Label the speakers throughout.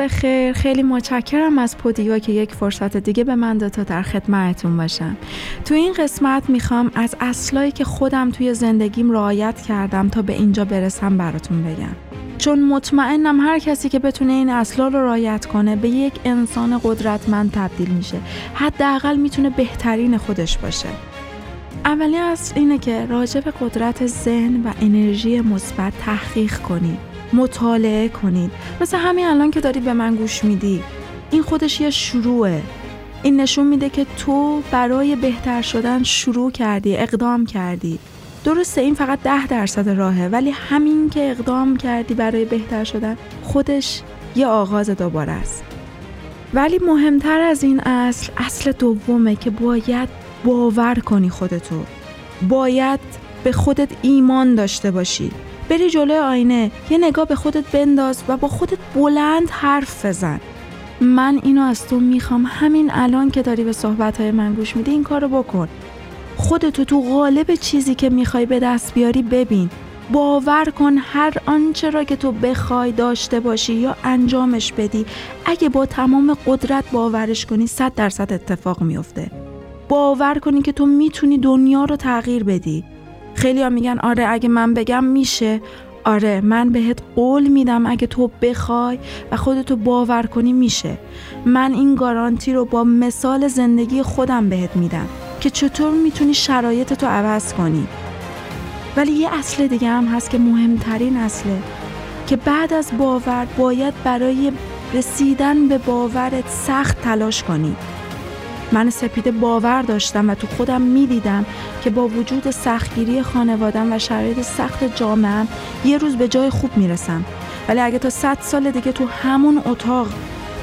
Speaker 1: بخیر. خیلی متشکرم از پودیو که یک فرصت دیگه به من داد تا در خدمتتون باشم. تو این قسمت می‌خوام از اصلایی که خودم توی زندگیم رعایت کردم تا به اینجا برسم براتون بگم. چون مطمئنم هر کسی که بتونه این اصلا رو رعایت کنه به یک انسان قدرتمند تبدیل میشه. حداقل می‌تونه بهترین خودش باشه. اولین اصل اینه که راجع به قدرت ذهن و انرژی مثبت تحقیق کنید مطالعه کنید. مثل همین الان که داری به من گوش میدی. این خودش یه شروعه. این نشون میده که تو برای بهتر شدن شروع کردی اقدام کردی. درسته این فقط ده درصد راهه ولی همین که اقدام کردی برای بهتر شدن خودش یه آغاز دوباره است. ولی مهمتر از این اصل اصل دومه که باید باور کنی خودتو. باید به خودت ایمان داشته باشی. بری جلوی آینه یه نگاه به خودت بنداز و با خودت بلند حرف بزن. من اینو از تو می‌خوام. همین الان که داری به صحبت من گوش میدی این کارو بکن. خودتو تو قالب چیزی که می‌خوای به دست بیاری ببین. باور کن هر آنچه را که تو بخوای داشته باشی یا انجامش بدی اگه با تمام قدرت باورش کنی صد درصد اتفاق میفته باور کنی که تو می‌تونی دنیا رو تغییر بدی. خیلی ها میگن آره اگه من بگم میشه. آره من بهت قول میدم اگه تو بخوای و خودتو باور کنی میشه. من این گارانتی رو با مثال زندگی خودم بهت میدم که چطور می‌تونی شرایط تو عوض کنی. ولی یه اصل دیگه هم هست که مهمترین اصله که بعد از باور باید برای رسیدن به باورت سخت تلاش کنی. من سپیده باور داشتم و تو خودم می‌دیدم که با وجود سختگیری خانوادم و شرایط سخت جامعم یه روز به جای خوب می‌رسم. ولی اگه تا صد سال دیگه تو همون اتاق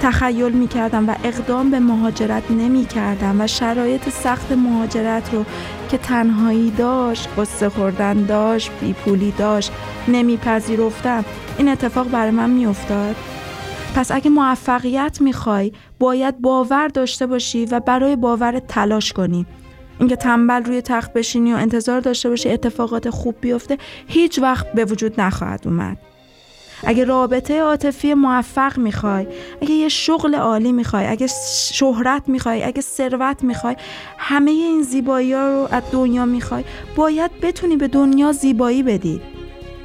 Speaker 1: تخیل می کردم و اقدام به مهاجرت نمی کردم و شرایط سخت مهاجرت رو که تنهایی داشت قصه خوردن داشت بیپولی داشت نمیپذیرفتم این اتفاق برای من میافتاد. پس اگه موفقیت می‌خوای باید باور داشته باشی و برای باور تلاش کنی. اینکه تنبل روی تخت بشینی و انتظار داشته باشی اتفاقات خوب بیفته هیچ وقت به وجود نخواهد اومد. اگه رابطه عاطفی موفق می‌خوای اگه یه شغل عالی می‌خوای اگه شهرت می‌خوای اگه ثروت می‌خوای همه این زیبایی ها رو از دنیا می‌خوای باید بتونی به دنیا زیبایی بدی.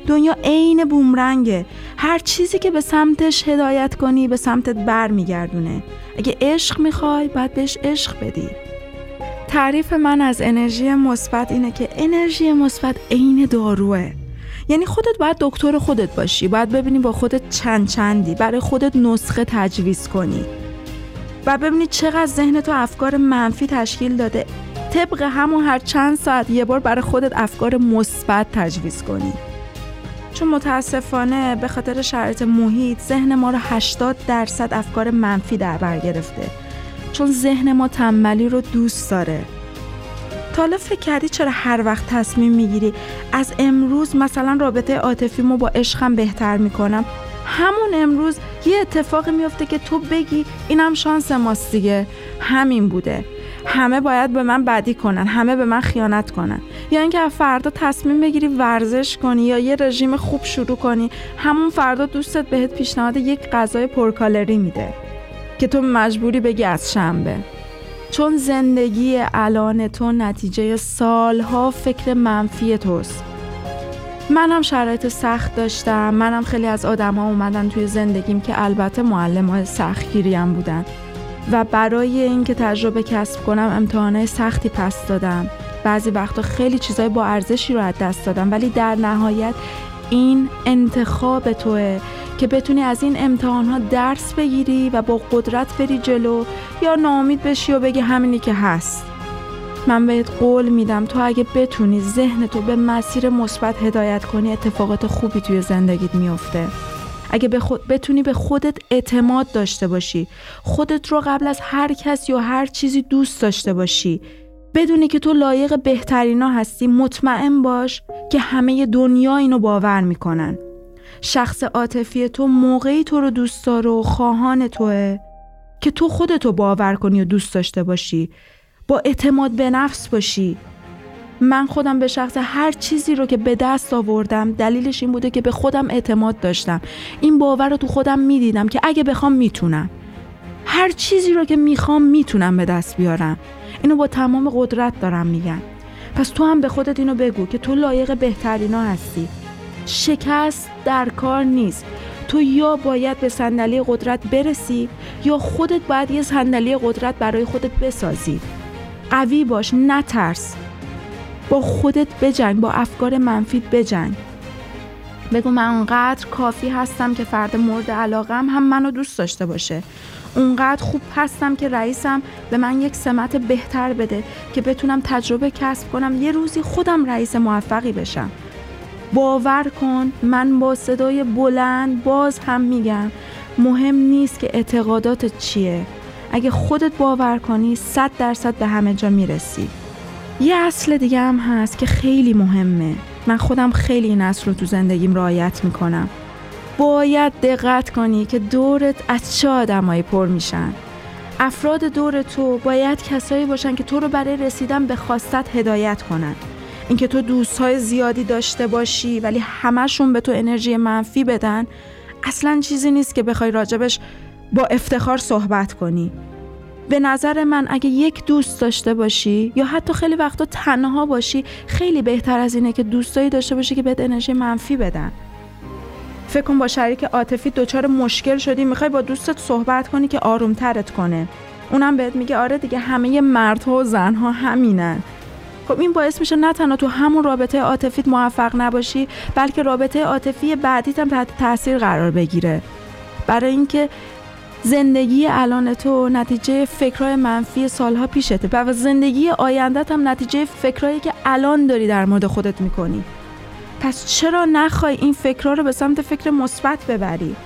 Speaker 1: دنیا عین بومرنگه. هر چیزی که به سمتش هدایت کنی به سمتت بر میگردونه اگه عشق می‌خوای باید بهش عشق بدی. تعریف من از انرژی مثبت اینه که انرژی مثبت عین داروه. یعنی خودت باید دکتر خودت باشی. باید ببینی با خودت چند چندی. برای خودت نسخه تجویز کنی. و ببینی چقدر ذهن تو افکار منفی تشکیل داده. طبق همون هر چند ساعت یه بار برای خودت افکار مثبت تجویز کنی. چون متاسفانه به خاطر شرایط محیط ذهن ما رو 80 درصد افکار منفی در بر گرفته. چون ذهن ما تنبلی رو دوست داره. تا حالا فکر کردی چرا هر وقت تصمیم می‌گیری؟ از امروز مثلا رابطه عاطفیمو با عشقم بهتر می‌کنم. همون امروز یه اتفاقی میفته که تو بگی اینم شانس ماست دیگه. همین بوده. همه باید به من بدی کنن همه به من خیانت کنن. یا اینکه فردا تصمیم بگیری ورزش کنی یا یه رژیم خوب شروع کنی همون فردا دوستت بهت پیشنهاد یک غذای پرکالری میده که تو مجبوری بگی از شنبه. چون زندگی الان تو نتیجه سالها فکر منفی توست. منم شرایط سخت داشتم منم خیلی از آدما اومدن توی زندگیم که البته معلم های سختگیری هم بودن. و برای اینکه تجربه کسب کنم امتحانات سختی پس دادم. بعضی وقتا خیلی چیزای با ارزشی رو از دست دادم ولی در نهایت این انتخاب توه که بتونی از این امتحان ها درس بگیری و با قدرت بری جلو یا ناامید بشی و بگی همینی که هست. من بهت قول میدم تو اگه بتونی ذهن تو به مسیر مثبت هدایت کنی اتفاقات خوبی توی زندگیت میفته. اگه به خود بتونی به خودت اعتماد داشته باشی. خودت رو قبل از هر کس یا هر چیزی دوست داشته باشی. بدونی که تو لایق بهترینا هستی. مطمئن باش که همه دنیا اینو باور می‌کنن. شخص عاطفی تو موقعی تو رو دوست داره و خواهان توه که تو خودتو باور کنی و دوست داشته باشی. با اعتماد به نفس باشی. من خودم به شخص هر چیزی رو که به دست آوردم دلیلش این بوده که به خودم اعتماد داشتم. این باور رو تو خودم می‌دیدم که اگه بخوام می‌تونم. هر چیزی رو که می‌خوام می‌تونم به دست بیارم. اینو با تمام قدرت دارم میگم. پس تو هم به خودت اینو بگو که تو لایق بهترینا هستی. شکست در کار نیست. تو یا باید به صندلی قدرت برسی یا خودت باید یه صندلی قدرت برای خودت بسازی. قوی باش نترس. با خودت بجنگ با افکار منفیت بجنگ. بگو من اونقدر کافی هستم که فرد مورد علاقم هم منو دوست داشته باشه. اونقدر خوب هستم که رئیسم به من یک سمت بهتر بده که بتونم تجربه کسب کنم یه روزی خودم رئیس موفقی بشم. باور کن من با صدای بلند باز هم میگم مهم نیست که اعتقادات چیه. اگه خودت باور کنی صد درصد به همه جا می‌رسی. یه اصل دیگه هم هست که خیلی مهمه. من خودم خیلی این اصل رو تو زندگیم رعایت می‌کنم. باید دقت کنی که دورت از چه آدمایی پر میشن. افراد دور تو باید کسایی باشن که تو رو برای رسیدن به خواستت هدایت کنن. اینکه تو دوستهای زیادی داشته باشی ولی همشون به تو انرژی منفی بدن اصلا چیزی نیست که بخوای راجبش با افتخار صحبت کنی. به نظر من اگه یک دوست داشته باشی یا حتی خیلی وقتا تنها باشی خیلی بهتر از اینه که دوستایی داشته باشی که بهت انرژی منفی بدن. فکر کن با شریک عاطفی دچار مشکل شدی می‌خوای با دوستت صحبت کنی که آرومترت کنه. اونم بهت میگه آره دیگه همه مردها و زنها همینن. خب این باعث میشه نه تنها تو همون رابطه عاطفیت موفق نباشی بلکه رابطه عاطفی بعدیت هم تحت تاثیر قرار بگیره. برای اینکه زندگی الان تو نتیجه فکرهای منفی سالها پیشته و زندگی آیندت هم نتیجه فکرهایی که الان داری در مورد خودت می‌کنی. پس چرا نخوای این فکرها رو به سمت فکر مثبت ببری؟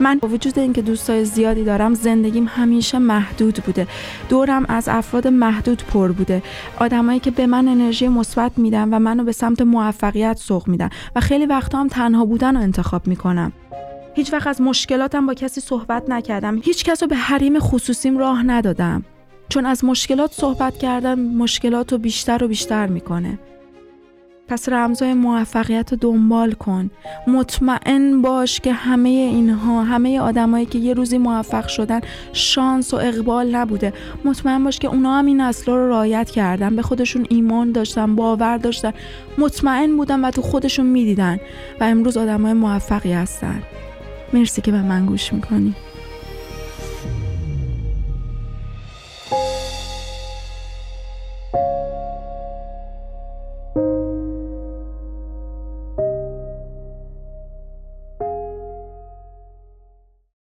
Speaker 1: من با وجود اینکه دوستای زیادی دارم زندگیم همیشه محدود بوده. دورم از افراد محدود پر بوده. آدمایی که به من انرژی مثبت میدن و منو به سمت موفقیت سوق میدن و خیلی وقتا هم تنها بودن رو انتخاب می‌کنم. هیچ وقت از مشکلاتم با کسی صحبت نکردم. هیچ کس رو به حریم خصوصیم راه ندادم. چون از مشکلات صحبت کردم مشکلات رو بیشتر و بیشتر می‌کنه. پس رمزای موفقیت رو دنبال کن. مطمئن باش که همه اینها همه آدمایی که یه روزی موفق شدن شانس و اقبال نبوده. مطمئن باش که اونا هم این اصلا رو رعایت کردن. به خودشون ایمان داشتن باور داشتن. مطمئن بودن و تو خودشون می‌دیدن. و امروز آدمای موفقی هستن. مرسی که به من گوش می‌کنی.